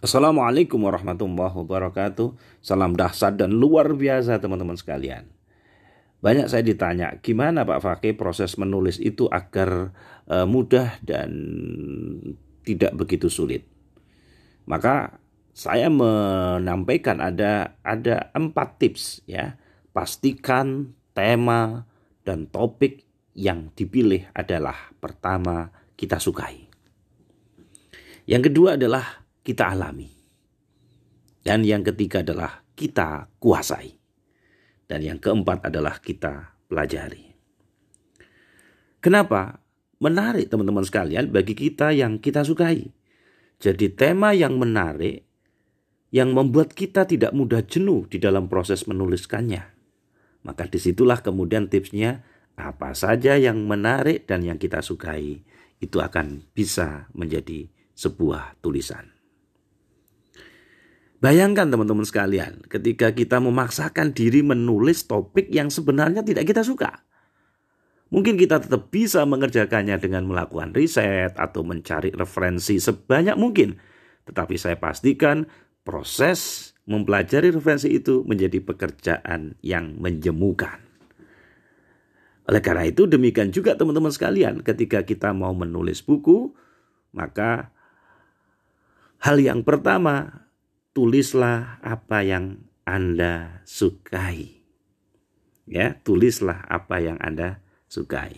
Assalamualaikum warahmatullahi wabarakatuh. Salam dahsyat dan luar biasa teman-teman sekalian. Banyak saya ditanya, gimana Pak Fakih proses menulis itu agar uh, mudah dan tidak begitu sulit. Maka saya menyampaikan ada ada empat tips ya. Pastikan tema dan topik yang dipilih adalah pertama kita sukai. Yang kedua adalah kita alami. Dan yang ketiga adalah kita kuasai. Dan yang keempat adalah kita pelajari. Kenapa? Menarik teman-teman sekalian bagi kita yang kita sukai. Jadi tema yang menarik yang membuat kita tidak mudah jenuh di dalam proses menuliskannya. Maka di situlah kemudian tipsnya apa saja yang menarik dan yang kita sukai itu akan bisa menjadi sebuah tulisan. Bayangkan teman-teman sekalian, ketika kita memaksakan diri menulis topik yang sebenarnya tidak kita suka. Mungkin kita tetap bisa mengerjakannya dengan melakukan riset atau mencari referensi sebanyak mungkin. Tetapi saya pastikan proses mempelajari referensi itu menjadi pekerjaan yang menjemukan. Oleh karena itu demikian juga teman-teman sekalian ketika kita mau menulis buku maka hal yang pertama tulislah apa yang Anda sukai. Ya, tulislah apa yang Anda sukai.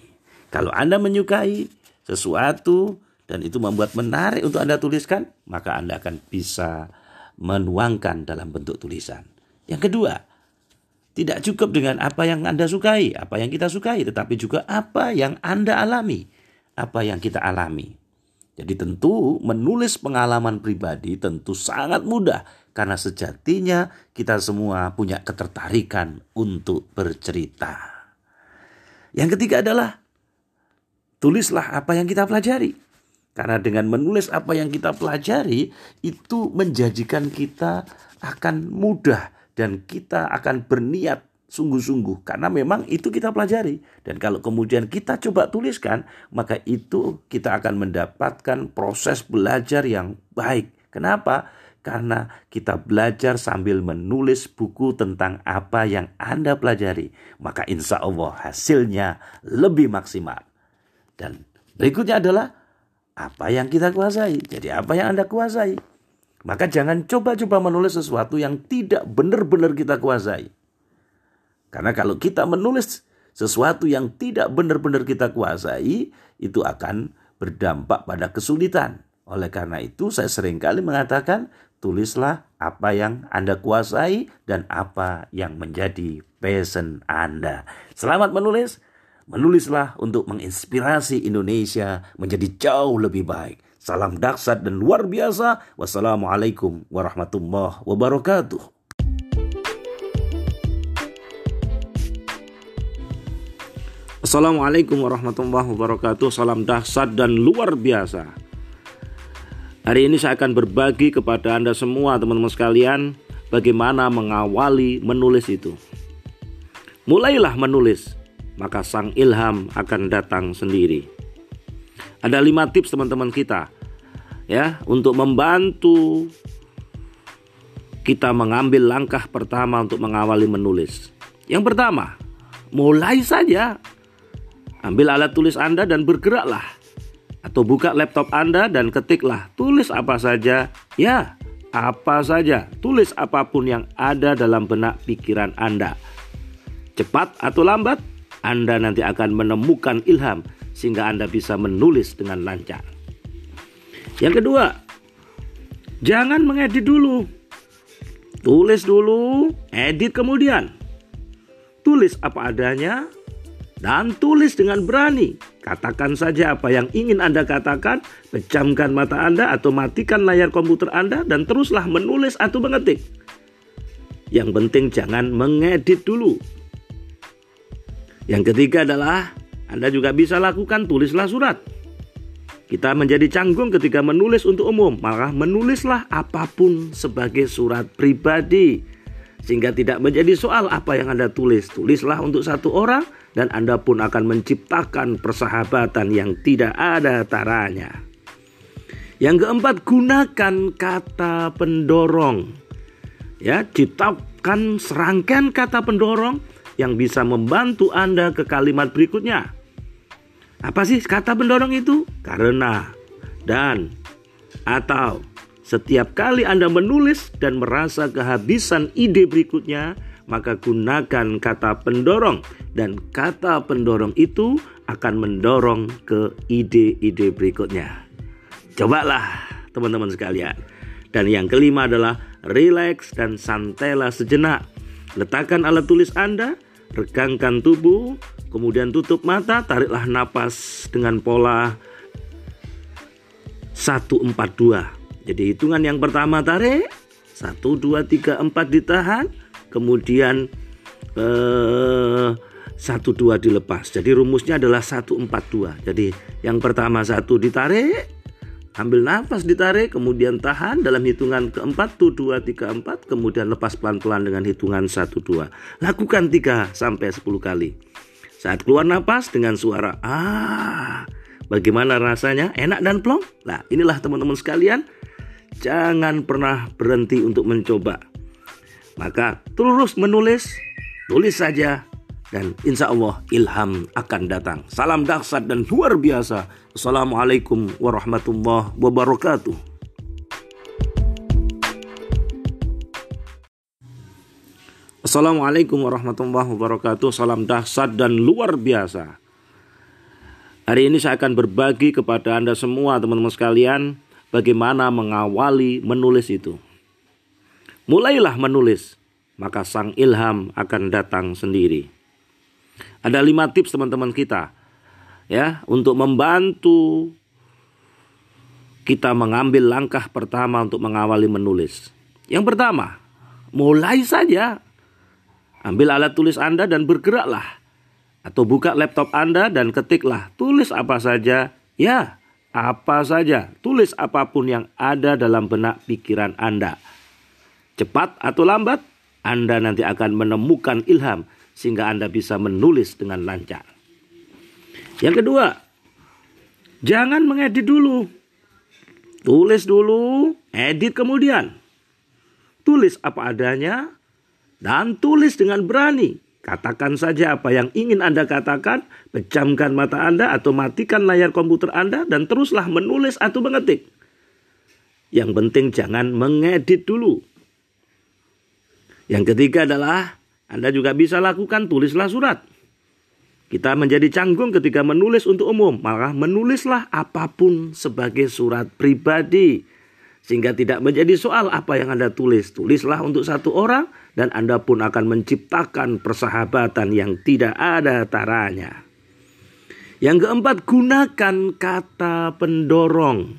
Kalau Anda menyukai sesuatu dan itu membuat menarik untuk Anda tuliskan, maka Anda akan bisa menuangkan dalam bentuk tulisan. Yang kedua, tidak cukup dengan apa yang Anda sukai, apa yang kita sukai, tetapi juga apa yang Anda alami, apa yang kita alami. Jadi tentu menulis pengalaman pribadi tentu sangat mudah karena sejatinya kita semua punya ketertarikan untuk bercerita. Yang ketiga adalah tulislah apa yang kita pelajari. Karena dengan menulis apa yang kita pelajari itu menjanjikan kita akan mudah dan kita akan berniat sungguh-sungguh karena memang itu kita pelajari dan kalau kemudian kita coba tuliskan maka itu kita akan mendapatkan proses belajar yang baik. Kenapa? Karena kita belajar sambil menulis buku tentang apa yang Anda pelajari, maka insya Allah hasilnya lebih maksimal. Dan berikutnya adalah apa yang kita kuasai. Jadi apa yang Anda kuasai. Maka jangan coba-coba menulis sesuatu yang tidak benar-benar kita kuasai. Karena kalau kita menulis sesuatu yang tidak benar-benar kita kuasai, itu akan berdampak pada kesulitan. Oleh karena itu, saya sering kali mengatakan, tulislah apa yang Anda kuasai dan apa yang menjadi passion Anda. Selamat menulis. Menulislah untuk menginspirasi Indonesia menjadi jauh lebih baik. Salam daksat dan luar biasa. Wassalamualaikum warahmatullahi wabarakatuh. Assalamualaikum warahmatullahi wabarakatuh. Salam dahsyat dan luar biasa. Hari ini saya akan berbagi kepada Anda semua teman-teman sekalian Bagaimana mengawali menulis itu. Mulailah menulis Maka sang ilham akan datang sendiri. Ada lima tips teman-teman kita Ya untuk membantu kita mengambil langkah pertama untuk mengawali menulis. Yang pertama mulai saja Ambil alat tulis Anda dan bergeraklah. Atau buka laptop Anda dan ketiklah tulis apa saja. Ya, apa saja. Tulis apa pun yang ada dalam benak pikiran Anda. Cepat atau lambat, Anda nanti akan menemukan ilham sehingga Anda bisa menulis dengan lancar. Yang kedua, jangan mengedit dulu. Tulis dulu, edit kemudian. Tulis apa adanya, dan tulis dengan berani. Katakan saja apa yang ingin Anda katakan, pejamkan mata Anda atau matikan layar komputer Anda dan teruslah menulis atau mengetik. Yang penting jangan mengedit dulu. Yang ketiga adalah Anda juga bisa lakukan tulislah surat. Kita menjadi canggung ketika menulis untuk umum, maka menulislah apa pun sebagai surat pribadi sehingga tidak menjadi soal apa yang Anda tulis. Tulislah untuk satu orang dan Anda pun akan menciptakan persahabatan yang tidak ada taranya. Yang keempat, gunakan kata pendorong. Ya, ciptakan serangkaian kata pendorong yang bisa membantu Anda ke kalimat berikutnya. Apa sih kata pendorong itu? Karena dan atau setiap kali Anda menulis dan merasa kehabisan ide berikutnya, maka gunakan kata pendorong dan kata pendorong itu akan mendorong ke ide-ide berikutnya. Cobalah teman-teman sekalian. Dan yang kelima adalah relax dan santailah sejenak. Letakkan alat tulis Anda, regangkan tubuh, kemudian tutup mata, tariklah napas dengan pola 142. Jadi hitungan yang pertama tarik, 1 2 3 4 ditahan, kemudian eh, 1 2 dilepas. Jadi rumusnya adalah 142. Jadi yang pertama satu ditarik, Ambil nafas ditarik, kemudian tahan dalam hitungan keempat, tuh dua, tiga, empat, kemudian lepas pelan-pelan dengan hitungan satu, dua. Lakukan tiga sampai sepuluh kali. Saat keluar nafas dengan suara ah, bagaimana rasanya? Enak dan plong? Nah, inilah teman-teman sekalian, jangan pernah berhenti untuk mencoba. Maka terus menulis, tulis saja, dan insya Allah ilham akan datang. Salam dahsyat dan luar biasa. Assalamualaikum warahmatullahi wabarakatuh. Assalamualaikum warahmatullahi wabarakatuh. Salam dahsyat dan luar biasa. Hari ini saya akan berbagi kepada Anda semua teman-teman sekalian bagaimana mengawali menulis itu. Mulailah menulis, maka sang ilham akan datang sendiri. Ada lima tips teman-teman kita ya untuk membantu kita mengambil langkah pertama untuk mengawali menulis. Yang pertama, mulai saja. Ambil alat tulis Anda dan bergeraklah. Atau buka laptop Anda dan ketiklah tulis apa saja. Ya, apa saja. Tulis apa pun yang ada dalam benak pikiran Anda. Cepat atau lambat, Anda nanti akan menemukan ilham sehingga Anda bisa menulis dengan lancar. Yang kedua, jangan mengedit dulu. Tulis dulu, edit kemudian. Tulis apa adanya dan tulis dengan berani. Katakan saja apa yang ingin Anda katakan, pejamkan mata Anda atau matikan layar komputer Anda dan teruslah menulis atau mengetik. Yang penting jangan mengedit dulu. Yang ketiga adalah anda juga bisa lakukan tulislah surat. Kita menjadi canggung ketika menulis untuk umum, maka menulislah apa pun sebagai surat pribadi. Sehingga tidak menjadi soal apa yang Anda tulis. Tulislah untuk satu orang dan Anda pun akan menciptakan persahabatan yang tidak ada taranya. Yang keempat, gunakan kata pendorong.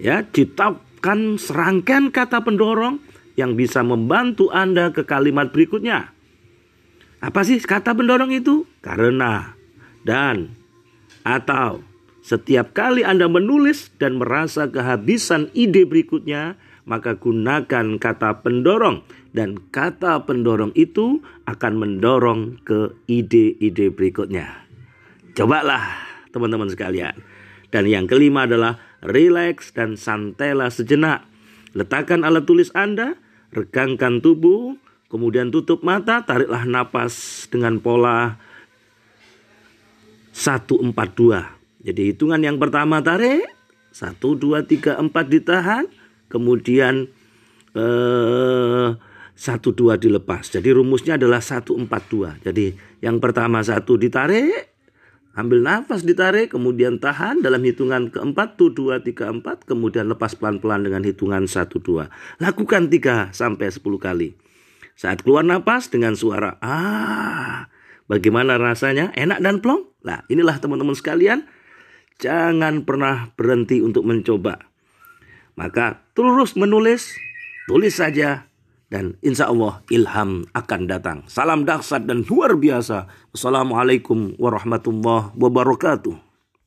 Ya, ciptakan serangkaian kata pendorong yang bisa membantu Anda ke kalimat berikutnya. Apa sih kata pendorong itu? Karena dan atau setiap kali Anda menulis dan merasa kehabisan ide berikutnya, maka gunakan kata pendorong dan kata pendorong itu akan mendorong ke ide-ide berikutnya. Cobalah teman-teman sekalian. Dan yang kelima adalah relax dan santailah sejenak. Letakkan alat tulis Anda, regangkan tubuh, Kemudian tutup mata, tariklah napas dengan pola 142. Jadi hitungan yang pertama tarik, 1 2 3 4 ditahan, kemudian eh 1 2 dilepas. Jadi rumusnya adalah 142. Jadi yang pertama satu ditarik, ambil nafas ditarik, kemudian tahan dalam hitungan keempat, tuh dua tiga empat, kemudian lepas pelan-pelan dengan hitungan satu dua. Lakukan tiga sampai sepuluh kali. Saat keluar napas dengan suara ah, bagaimana rasanya? Enak dan plong? Nah, inilah teman-teman sekalian, jangan pernah berhenti untuk mencoba. Maka terus menulis, tulis saja dan insya Allah ilham akan datang. Salam dahsyat dan luar biasa. Wassalamualaikum warahmatullahi wabarakatuh.